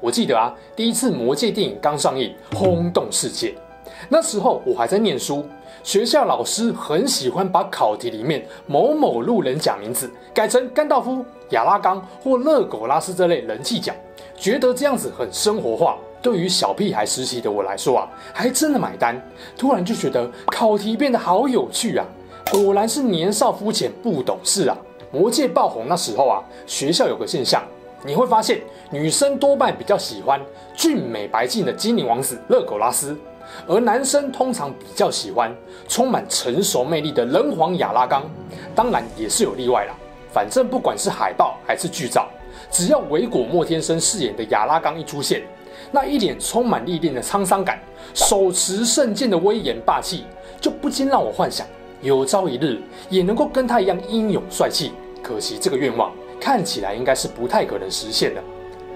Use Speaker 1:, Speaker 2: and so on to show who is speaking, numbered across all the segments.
Speaker 1: 我记得啊，第一次《魔戒》电影刚上映，轰动世界。那时候我还在念书，学校老师很喜欢把考题里面某某路人甲名字改成甘道夫、亚拉冈或勒苟拉斯这类人气角，觉得这样子很生活化。对于小屁孩时期的我来说啊，还真的买单。突然就觉得考题变得好有趣啊！果然是年少肤浅，不懂事啊！《魔戒》爆红那时候啊，学校有个现象。你会发现，女生多半比较喜欢俊美白净的精灵王子勒苟拉斯，而男生通常比较喜欢充满成熟魅力的人皇亚拉冈。当然也是有例外啦，反正不管是海报还是剧照，只要维果莫天生饰演的亚拉冈一出现，那一脸充满历练的沧桑感，手持圣剑的威严霸气，就不禁让我幻想，有朝一日也能够跟他一样英勇帅气。可惜这个愿望。看起来应该是不太可能实现的，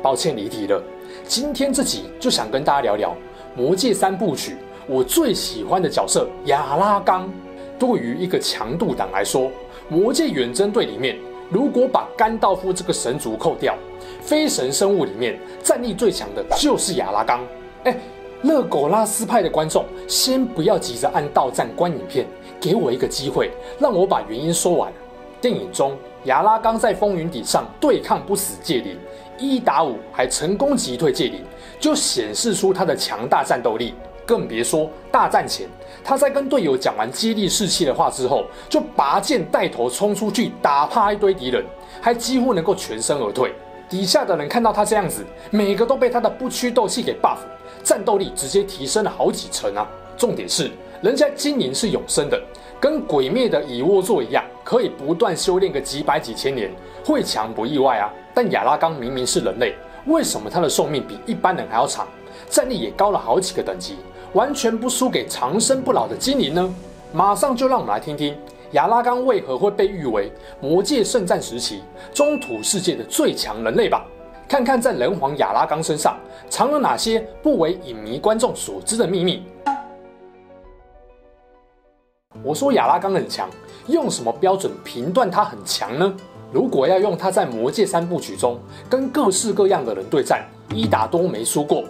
Speaker 1: 抱歉离题了。今天这集就想跟大家聊聊《魔戒三部曲》，我最喜欢的角色亚拉冈。对于一个强度党来说，《魔戒远征队》里面如果把甘道夫这个神族扣掉，非神生物里面战力最强的就是亚拉冈。哎，勒苟拉斯派的观众先不要急着按到站观影片，给我一个机会，让我把原因说完。电影中，亚拉冈在风云顶上对抗不死戒灵，一打五还成功击退戒灵，就显示出他的强大战斗力。更别说大战前，他在跟队友讲完激励士气的话之后，就拔剑带头冲出去打趴一堆敌人，还几乎能够全身而退。底下的人看到他这样子，每个都被他的不屈斗气给 buff，战斗力直接提升了好几成啊！重点是，人家精灵是永生的。跟鬼灭的猗窝座一样，可以不断修炼个几百几千年，会强不意外啊。但亚拉冈明明是人类，为什么他的寿命比一般人还要长，战力也高了好几个等级，完全不输给长生不老的精灵呢？马上就让我们来听听亚拉冈为何会被誉为魔戒圣战时期中土世界的最强人类吧。看看在人皇亚拉冈身上藏有哪些不为影迷观众所知的秘密。我说亚拉冈很强，用什么标准评断他很强呢？如果要用他在魔戒三部曲中跟各式各样的人对战，一打多没输过，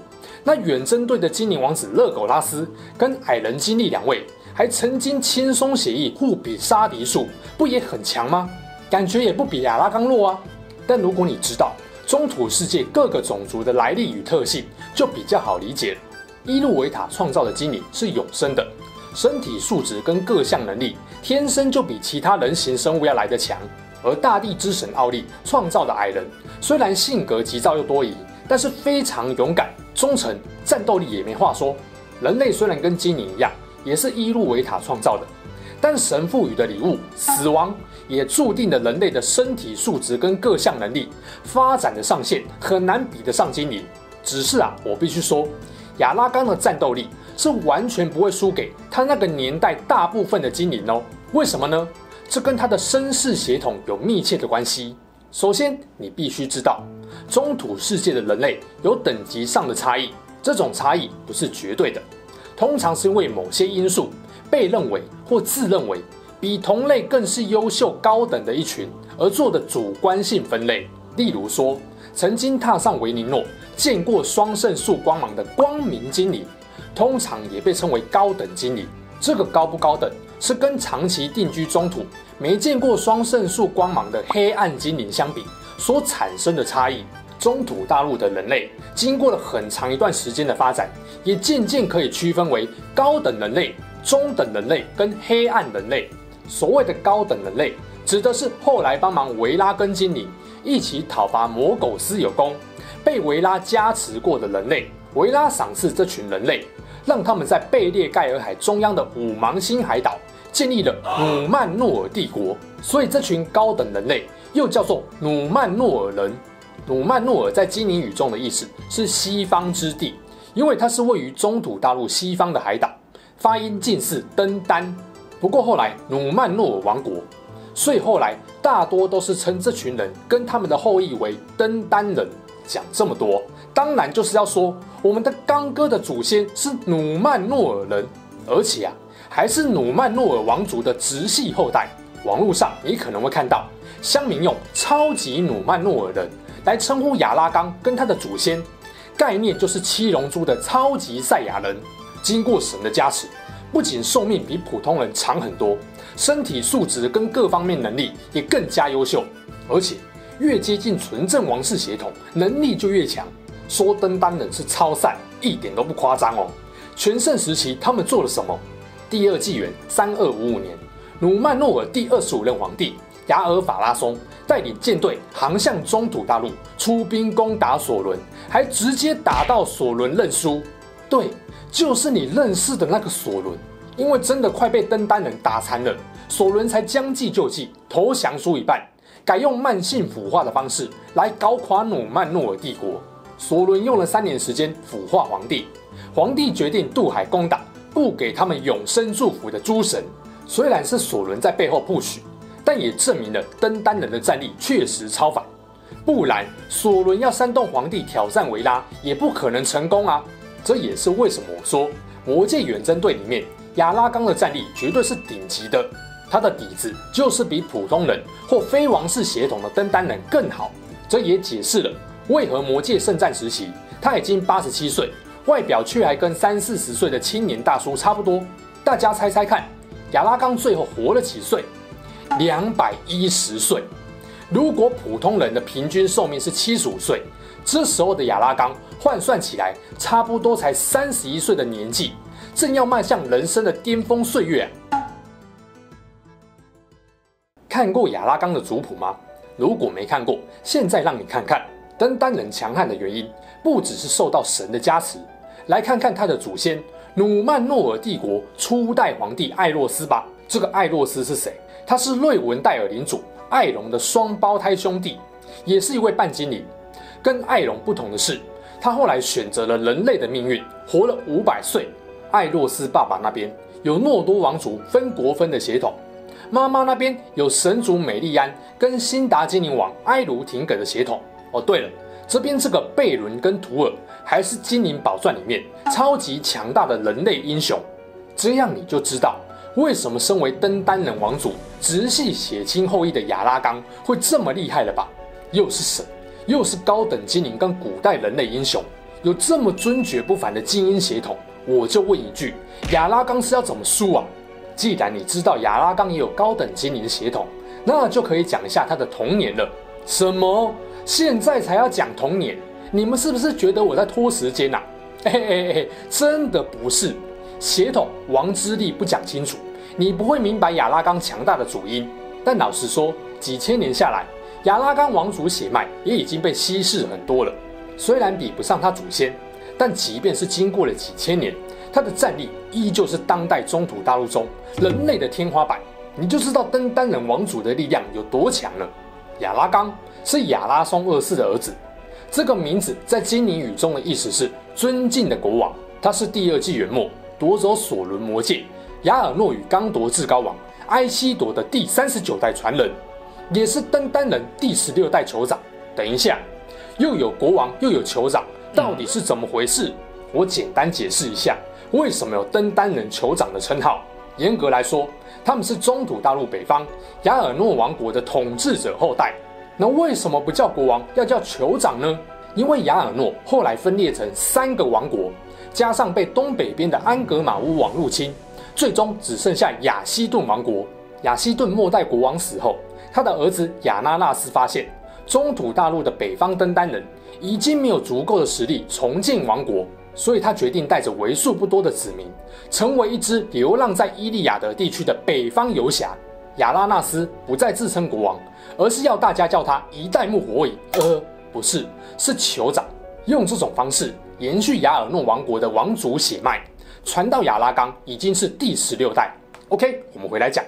Speaker 1: 那远征队的精灵王子勒苟拉斯跟矮人精灵两位还曾经轻松写意互比杀敌数，不也很强吗？感觉也不比亚拉冈弱啊。但如果你知道中土世界各个种族的来历与特性，就比较好理解。伊路维塔创造的精灵是永生的。身体素质跟各项能力天生就比其他人形生物要来得强，而大地之神奥利创造的矮人，虽然性格急躁又多疑，但是非常勇敢、忠诚，战斗力也没话说。人类虽然跟精灵一样，也是伊路维塔创造的，但神赋予的礼物死亡，也注定了人类的身体素质跟各项能力发展的上限很难比得上精灵。只是啊，我必须说，亚拉冈的战斗力。是完全不会输给他那个年代大部分的精灵哦。为什么呢？这跟他的身世血统有密切的关系。首先，你必须知道，中土世界的人类有等级上的差异，这种差异不是绝对的，通常是因为某些因素被认为或自认为比同类更是优秀高等的一群而做的主观性分类。例如说，曾经踏上维尼诺，见过双圣树光芒的光明精灵。通常也被称为高等精灵，这个高不高等是跟长期定居中土、没见过双圣树光芒的黑暗精灵相比所产生的差异。中土大陆的人类经过了很长一段时间的发展，也渐渐可以区分为高等人类、中等人类跟黑暗人类。所谓的高等人类，指的是后来帮忙维拉跟精灵一起讨伐魔苟斯有功，被维拉加持过的人类。维拉赏赐这群人类。让他们在贝列盖尔海中央的五芒星海岛建立了努曼诺尔帝国，所以这群高等人类又叫做努曼诺尔人。努曼诺尔在基尼语中的意思是西方之地，因为它是位于中土大陆西方的海岛，发音近似登丹。不过后来努曼诺尔王国，所以后来大多都是称这群人跟他们的后裔为登丹人。讲这么多，当然就是要说我们的刚哥的祖先是努曼诺尔人，而且啊，还是努曼诺尔王族的直系后代。网络上你可能会看到乡民用“超级努曼诺尔人”来称呼亚拉冈跟他的祖先，概念就是七龙珠的超级赛亚人。经过神的加持，不仅寿命比普通人长很多，身体素质跟各方面能力也更加优秀，而且越接近纯正王室血统，能力就越强。说登丹人是超赛，一点都不夸张哦。全盛时期他们做了什么？第二纪元三二五五年，努曼诺尔第二十五任皇帝雅尔法拉松带领舰队航向中土大陆，出兵攻打索伦，还直接打到索伦认输。对。就是你认识的那个索伦，因为真的快被登丹人打残了，索伦才将计就计，投降输一半，改用慢性腐化的方式来搞垮努曼诺尔帝国。索伦用了三年时间腐化皇帝，皇帝决定渡海攻打，不给他们永生祝福的诸神。虽然是索伦在背后 push，但也证明了登丹人的战力确实超凡，不然索伦要煽动皇帝挑战维拉，也不可能成功啊。这也是为什么我说魔界远征队里面亚拉冈的战力绝对是顶级的，他的底子就是比普通人或非王室血统的登丹人更好。这也解释了为何魔界圣战时期他已经八十七岁，外表却还跟三四十岁的青年大叔差不多。大家猜猜看，亚拉冈最后活了几岁？两百一十岁。如果普通人的平均寿命是七十五岁，这时候的亚拉冈。换算起来，差不多才三十一岁的年纪，正要迈向人生的巅峰岁月。看过亚拉冈的族谱吗？如果没看过，现在让你看看登丹人强悍的原因，不只是受到神的加持。来看看他的祖先努曼诺尔帝国初代皇帝艾洛斯吧。这个艾洛斯是谁？他是瑞文戴尔领主艾隆的双胞胎兄弟，也是一位半精灵。跟艾隆不同的是。他后来选择了人类的命运，活了五百岁。艾洛斯爸爸那边有诺多王族分国分的血统，妈妈那边有神族美丽安跟辛达精灵王埃卢廷葛的血统。哦，对了，这边这个贝伦跟图尔还是精灵宝钻里面超级强大的人类英雄。这样你就知道为什么身为登丹人王族直系血亲后裔的亚拉冈会这么厉害了吧？又是神。又是高等精灵跟古代人类英雄，有这么尊爵不凡的精英血统，我就问一句：亚拉冈是要怎么输啊？既然你知道亚拉冈也有高等精灵血统，那就可以讲一下他的童年了。什么？现在才要讲童年？你们是不是觉得我在拖时间啊？嘿嘿嘿，真的不是。血统王之力不讲清楚，你不会明白亚拉冈强大的主因。但老实说，几千年下来。亚拉冈王族血脉也已经被稀释很多了，虽然比不上他祖先，但即便是经过了几千年，他的战力依旧是当代中土大陆中人类的天花板。你就知道登丹人王族的力量有多强了。亚拉冈是亚拉松二世的儿子，这个名字在精灵语中的意思是尊敬的国王。他是第二纪元末夺走索伦魔戒，雅尔诺与刚铎至高王埃西铎的第三十九代传人。也是登丹人第十六代酋长。等一下，又有国王又有酋长，到底是怎么回事？我简单解释一下，为什么有登丹人酋长的称号。严格来说，他们是中土大陆北方雅尔诺王国的统治者后代。那为什么不叫国王，要叫酋长呢？因为雅尔诺后来分裂成三个王国，加上被东北边的安格玛乌王入侵，最终只剩下亚西顿王国。亚西顿末代国王死后，他的儿子亚那纳斯发现，中土大陆的北方登丹人已经没有足够的实力重建王国，所以他决定带着为数不多的子民，成为一支流浪在伊利亚德地区的北方游侠。亚拉纳斯不再自称国王，而是要大家叫他一代目火影。呃，不是，是酋长。用这种方式延续雅尔诺王国的王族血脉，传到亚拉冈已经是第十六代。OK，我们回来讲。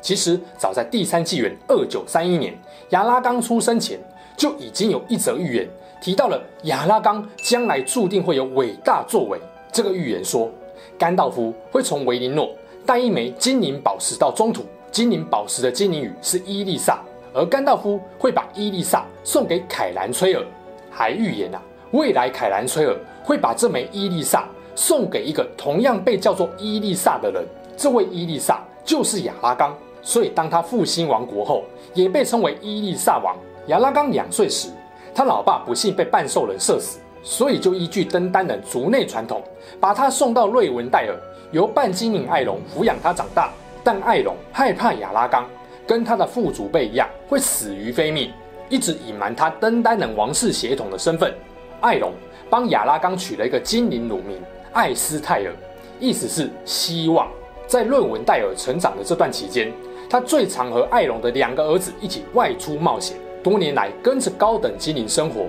Speaker 1: 其实早在第三纪元二九三一年，亚拉冈出生前就已经有一则预言提到了亚拉冈将来注定会有伟大作为。这个预言说，甘道夫会从维林诺带一枚精灵宝石到中土，精灵宝石的精灵语是伊丽莎，而甘道夫会把伊丽莎送给凯兰崔尔，还预言啊，未来凯兰崔尔会把这枚伊丽莎送给一个同样被叫做伊丽莎的人，这位伊丽莎就是亚拉冈，所以当他复兴王国后，也被称为伊丽莎王。亚拉冈两岁时，他老爸不幸被半兽人射死，所以就依据登丹人族内传统，把他送到瑞文戴尔，由半精灵艾隆抚养他长大。但艾隆害怕亚拉冈跟他的父祖辈一样会死于非命，一直隐瞒他登丹人王室血统的身份。艾隆帮亚拉冈取了一个精灵乳名艾斯泰尔，意思是希望。在瑞文戴尔成长的这段期间，他最常和艾隆的两个儿子一起外出冒险。多年来跟着高等精灵生活，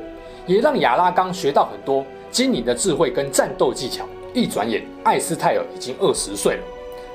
Speaker 1: 也让亚拉冈学到很多精灵的智慧跟战斗技巧。一转眼，艾斯泰尔已经二十岁了。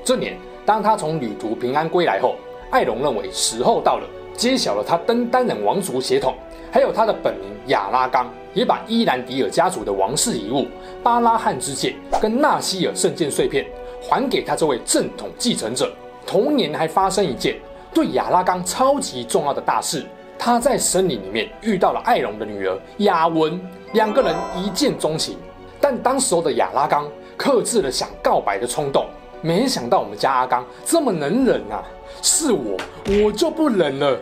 Speaker 1: 这年，当他从旅途平安归来后，艾隆认为时候到了，揭晓了他登丹人王族血统，还有他的本名亚拉冈，也把伊兰迪尔家族的王室遗物巴拉汉之剑跟纳希尔圣剑碎片还给他这位正统继承者。同年还发生一件对亚拉冈超级重要的大事。他在森林里面遇到了艾隆的女儿雅文，两个人一见钟情。但当时候的亚拉冈克制了想告白的冲动，没想到我们家阿刚这么能忍啊！是我，我就不忍了。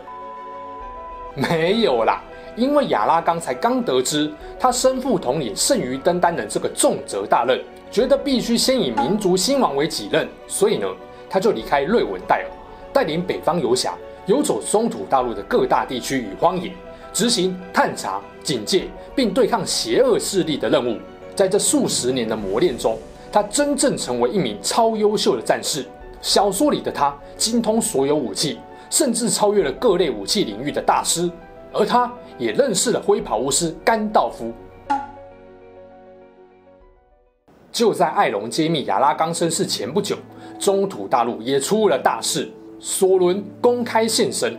Speaker 1: 没有啦，因为亚拉冈才刚得知他身负统领剩余登丹人这个重责大任，觉得必须先以民族兴亡为己任，所以呢，他就离开瑞文戴尔，带领北方游侠。游走中土大陆的各大地区与荒野，执行探查、警戒并对抗邪恶势力的任务。在这数十年的磨练中，他真正成为一名超优秀的战士。小说里的他精通所有武器，甚至超越了各类武器领域的大师。而他也认识了灰袍巫师甘道夫。就在艾隆揭秘亚拉冈身世前不久，中土大陆也出了大事。索伦公开现身，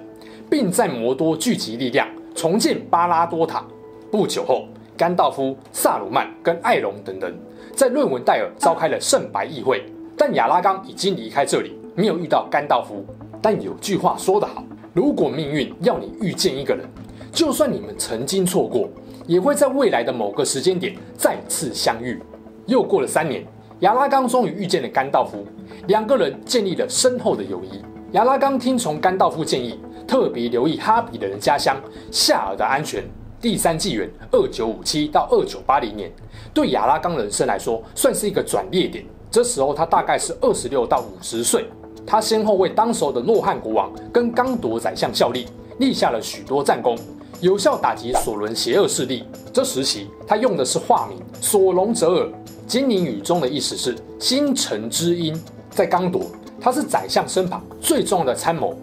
Speaker 1: 并在摩多聚集力量重建巴拉多塔。不久后，甘道夫、萨鲁曼跟艾隆等人在论文戴尔召开了圣白议会。但亚拉冈已经离开这里，没有遇到甘道夫。但有句话说得好：如果命运要你遇见一个人，就算你们曾经错过，也会在未来的某个时间点再次相遇。又过了三年，亚拉冈终于遇见了甘道夫，两个人建立了深厚的友谊。亚拉冈听从甘道夫建议，特别留意哈比的人家乡夏尔的安全。第三纪元二九五七到二九八零年，对亚拉冈人生来说算是一个转捩点。这时候他大概是二十六到五十岁。他先后为当时的诺汉国王跟刚铎宰相效力，立下了许多战功，有效打击索伦邪恶势力。这时期他用的是化名索隆哲尔，精灵语中的意思是星辰之音。在刚铎。他是宰相身旁最重要的参谋，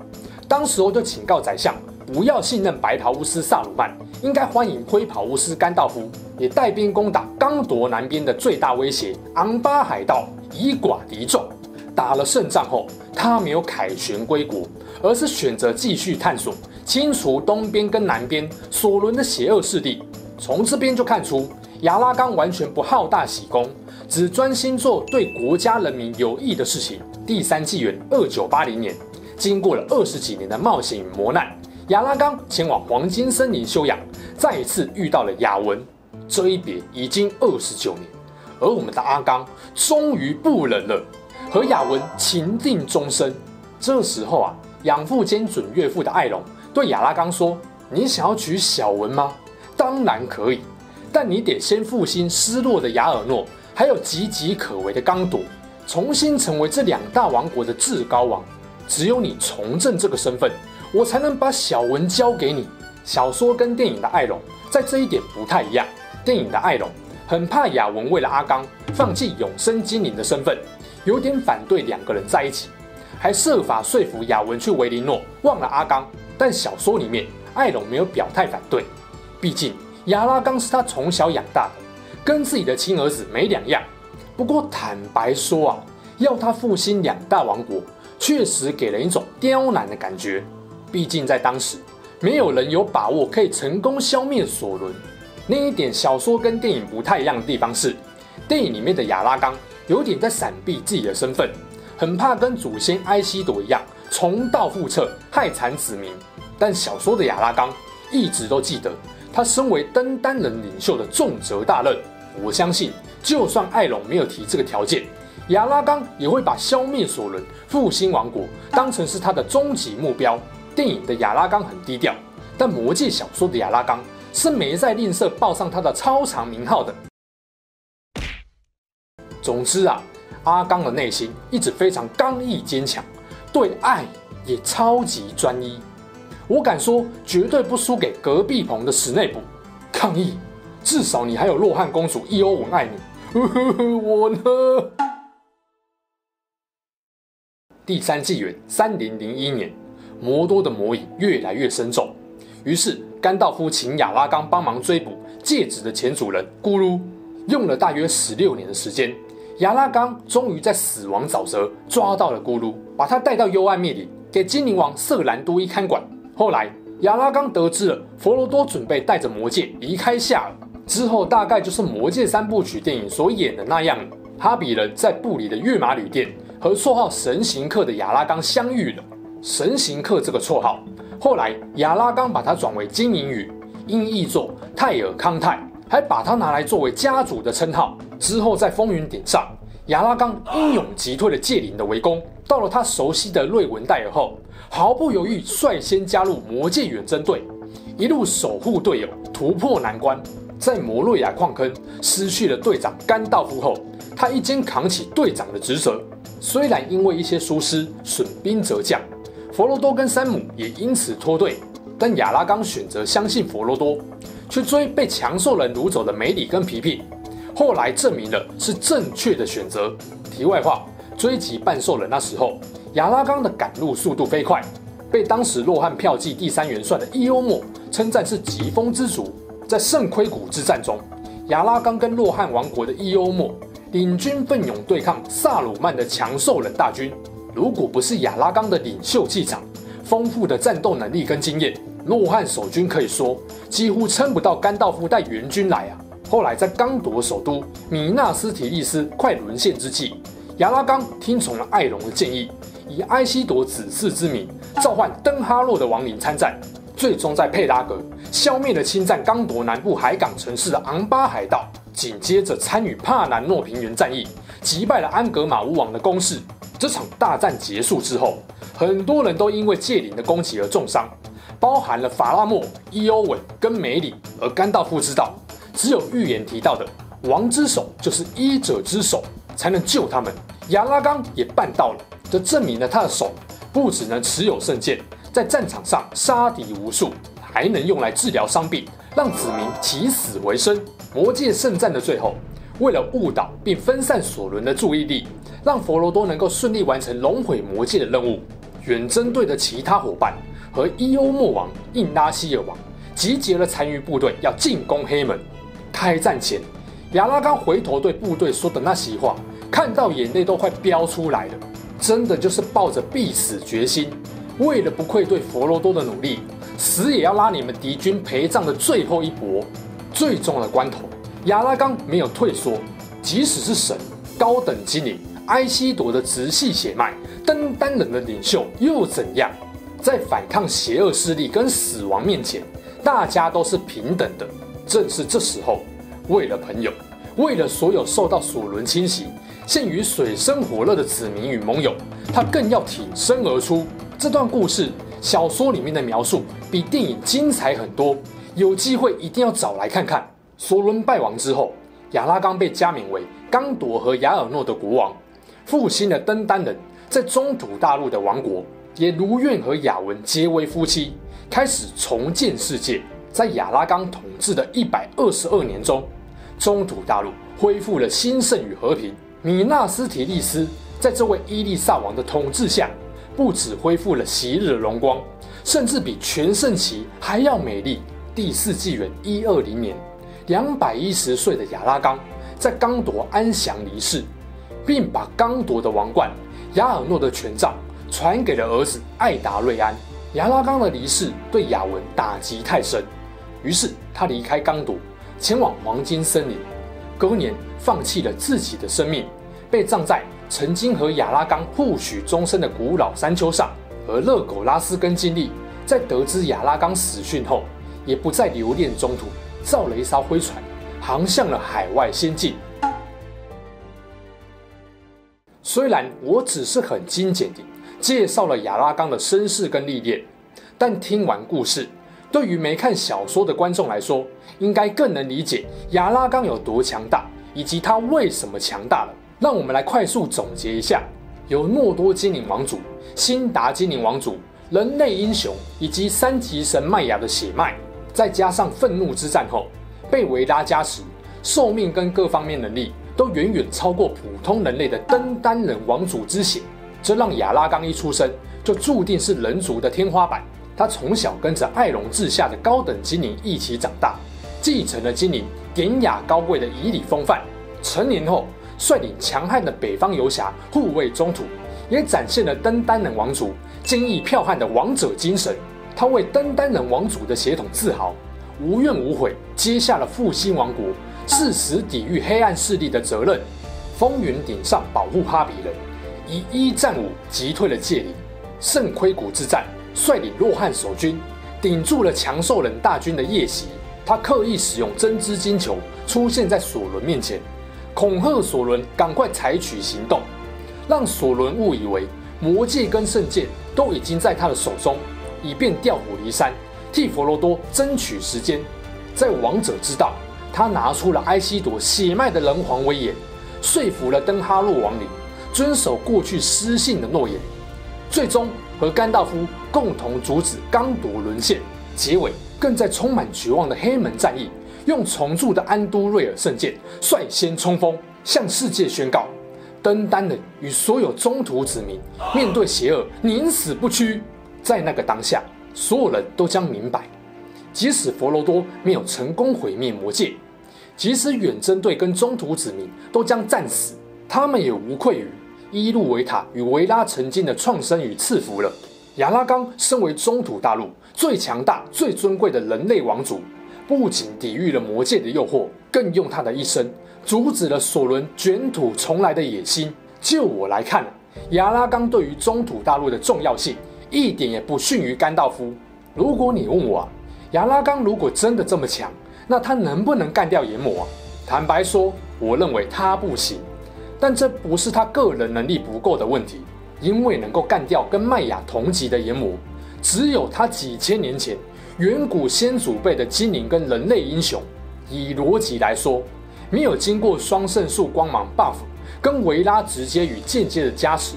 Speaker 1: 当时我就警告宰相不要信任白袍巫师萨鲁曼，应该欢迎灰袍巫师甘道夫，也带兵攻打刚铎南边的最大威胁昂巴海盗，以寡敌众。打了胜仗后，他没有凯旋归国，而是选择继续探索，清除东边跟南边索伦的邪恶势力。从这边就看出亚拉冈完全不好大喜功，只专心做对国家人民有益的事情。第三纪元二九八零年，经过了二十几年的冒险与磨难，亚拉冈前往黄金森林休养，再一次遇到了雅文。这一别已经二十九年，而我们的阿刚终于不忍了，和雅文情定终身。这时候啊，养父兼准岳父的艾隆对亚拉冈说：“你想要娶小文吗？当然可以，但你得先复兴失落的亚尔诺，还有岌岌可危的刚铎。”重新成为这两大王国的至高王，只有你重振这个身份，我才能把小文交给你。小说跟电影的艾隆在这一点不太一样。电影的艾隆很怕雅文为了阿刚放弃永生精灵的身份，有点反对两个人在一起，还设法说服雅文去维林诺忘了阿刚。但小说里面艾隆没有表态反对，毕竟亚拉冈是他从小养大的，跟自己的亲儿子没两样。不过坦白说啊，要他复兴两大王国，确实给人一种刁难的感觉。毕竟在当时，没有人有把握可以成功消灭索伦。另一点小说跟电影不太一样的地方是，电影里面的亚拉冈有点在闪避自己的身份，很怕跟祖先埃希铎一样重蹈覆辙，害惨子民。但小说的亚拉冈一直都记得，他身为登丹人领袖的重责大任。我相信，就算艾隆没有提这个条件，亚拉冈也会把消灭索伦、复兴王国当成是他的终极目标。电影的亚拉冈很低调，但魔戒小说的亚拉冈是没在吝啬报上他的超长名号的。总之啊，阿刚的内心一直非常刚毅坚强，对爱也超级专一。我敢说，绝对不输给隔壁棚的史内普。抗议，至少你还有洛汉公主伊欧文爱你。我呢？第三纪元三零零一年，魔多的魔影越来越深重，于是甘道夫请亚拉冈帮忙追捕戒指的前主人咕噜。用了大约十六年的时间，亚拉冈终于在死亡沼泽抓到了咕噜，把他带到幽暗密林，给精灵王瑟兰多伊看管。后来，亚拉冈得知了佛罗多准备带着魔戒离开夏尔，之后大概就是魔戒三部曲电影所演的那样。哈比人在布里的月马旅店和绰号神行客的亚拉冈相遇了。神行客这个绰号，后来亚拉冈把它转为精灵语，音译作泰尔康泰，还把它拿来作为家主的称号。之后在风云顶上，亚拉冈英勇击退了戒灵的围攻，到了他熟悉的瑞文戴尔后。毫不犹豫，率先加入魔戒远征队，一路守护队友，突破难关。在摩洛亚矿坑失去了队长甘道夫后，他一肩扛起队长的职责。虽然因为一些疏失损兵折将，佛罗多跟山姆也因此脱队，但亚拉冈选择相信佛罗多，去追被强兽人掳走的梅里跟皮皮。后来证明了是正确的选择。题外话，追击半兽人那时候。亚拉冈的赶路速度飞快，被当时洛汉票骑第三元帅的伊欧莫称赞是疾风之主。在圣盔谷之战中，亚拉冈跟洛汉王国的伊欧莫领军奋勇对抗萨鲁曼的强兽人大军。如果不是亚拉冈的领袖气场、丰富的战斗能力跟经验，洛汉守军可以说几乎撑不到甘道夫带援军来啊。后来在刚铎首都米纳斯提利斯快沦陷之际，亚拉冈听从了艾隆的建议。以埃希铎子嗣之名召唤登哈洛的亡灵参战，最终在佩拉格消灭了侵占刚铎南部海港城市的昂巴海盗。紧接着参与帕南诺平原战役，击败了安格玛巫王的攻势。这场大战结束之后，很多人都因为戒灵的攻击而重伤，包含了法拉莫、伊欧文跟梅里。而甘道夫知道，只有预言提到的王之手就是医者之手，才能救他们。亚拉冈也办到了。这证明了他的手不只能持有圣剑，在战场上杀敌无数，还能用来治疗伤病，让子民起死回生。魔戒圣战的最后，为了误导并分散索伦的注意力，让佛罗多能够顺利完成龙毁魔戒的任务，远征队的其他伙伴和伊欧莫王印拉希尔王集结了残余部队，要进攻黑门。开战前，亚拉冈回头对部队说的那席话，看到眼泪都快飙出来了。真的就是抱着必死决心，为了不愧对佛罗多的努力，死也要拉你们敌军陪葬的最后一搏。最重要的关头，亚拉冈没有退缩，即使是神、高等精灵、埃希铎的直系血脉、登丹人的领袖又怎样？在反抗邪恶势力跟死亡面前，大家都是平等的。正是这时候，为了朋友，为了所有受到索伦侵袭。陷于水深火热的子民与盟友，他更要挺身而出。这段故事，小说里面的描述比电影精彩很多，有机会一定要找来看看。索伦败亡之后，亚拉冈被加冕为刚铎和亚尔诺的国王，复兴了登丹人在中土大陆的王国，也如愿和亚文结为夫妻，开始重建世界。在亚拉冈统治的一百二十二年中，中土大陆恢复了兴盛与和平。米纳斯提利斯在这位伊丽莎王的统治下，不止恢复了昔日的荣光，甚至比全盛期还要美丽。第四纪元一二零年，两百一十岁的亚拉冈在刚铎安详离世，并把刚铎的王冠、亚尔诺的权杖传给了儿子艾达瑞安。亚拉冈的离世对亚文打击太深，于是他离开刚铎，前往黄金森林，隔年放弃了自己的生命，被葬在曾经和亚拉冈互许终身的古老山丘上。而勒苟拉斯跟金丽在得知亚拉冈死讯后，也不再留恋中土，造了一艘灰船，航向了海外仙境。虽然我只是很精简地介绍了亚拉冈的身世跟历练，但听完故事，对于没看小说的观众来说，应该更能理解亚拉冈有多强大，以及他为什么强大了。让我们来快速总结一下：有诺多精灵王族、辛达精灵王族、人类英雄以及三级神麦雅的血脉，再加上愤怒之战后被维拉加持，寿命跟各方面能力。都远远超过普通人类的登丹人王族之血，这让亚拉冈一出生就注定是人族的天花板。他从小跟着艾隆治下的高等精灵一起长大，继承了精灵典雅高贵的以礼风范。成年后，率领强悍的北方游侠护卫中土，也展现了登丹人王族坚毅剽悍的王者精神。他为登丹人王族的血统自豪，无怨无悔接下了复兴王国。誓死抵御黑暗势力的责任，风云顶上保护哈比人，以一战五击退了戒灵，圣盔谷之战率领洛汗守军顶住了强兽人大军的夜袭。他刻意使用真知金球出现在索伦面前，恐吓索伦赶快采取行动，让索伦误以为魔戒跟圣剑都已经在他的手中，以便调虎离山，替佛罗多争取时间。在王者之道。他拿出了埃希铎血脉的人皇威严，说服了登哈洛王灵遵守过去失信的诺言，最终和甘道夫共同阻止刚铎沦陷。结尾更在充满绝望的黑门战役，用重铸的安都瑞尔圣剑率先冲锋，向世界宣告：登丹人与所有中土子民面对邪恶宁死不屈。在那个当下，所有人都将明白，即使佛罗多没有成功毁灭魔戒。即使远征队跟中土子民都将战死，他们也无愧于伊露维塔与维拉曾经的创生与赐福了。亚拉冈身为中土大陆最强大、最尊贵的人类王族，不仅抵御了魔界的诱惑，更用他的一生阻止了索伦卷土重来的野心。就我来看，亚拉冈对于中土大陆的重要性一点也不逊于甘道夫。如果你问我，亚拉冈如果真的这么强，那他能不能干掉炎魔啊？坦白说，我认为他不行。但这不是他个人能力不够的问题，因为能够干掉跟麦雅同级的炎魔，只有他几千年前远古先祖辈的精灵跟人类英雄。以逻辑来说，没有经过双圣树光芒 buff 跟维拉直接与间接的加持，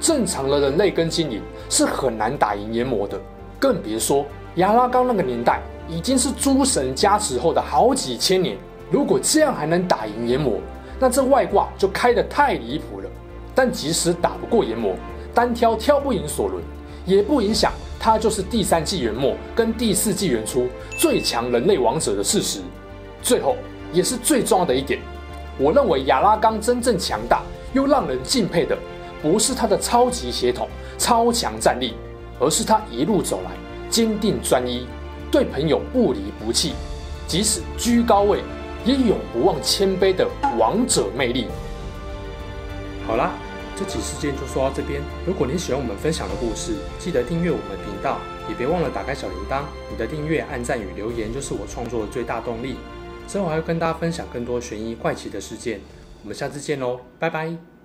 Speaker 1: 正常的人类跟精灵是很难打赢炎魔的。更别说亚拉冈那个年代。已经是诸神加持后的好几千年，如果这样还能打赢炎魔，那这外挂就开得太离谱了。但即使打不过炎魔，单挑挑不赢索伦，也不影响他就是第三纪元末跟第四纪元初最强人类王者的事实。最后也是最重要的一点，我认为亚拉冈真正强大又让人敬佩的，不是他的超级血统、超强战力，而是他一路走来坚定专一。对朋友不离不弃，即使居高位，也永不忘谦卑的王者魅力。好啦，这期事件就说到这边。如果你喜欢我们分享的故事，记得订阅我们频道，也别忘了打开小铃铛。你的订阅、按赞与留言就是我创作的最大动力。之后还会跟大家分享更多悬疑怪奇的事件。我们下次见喽，拜拜。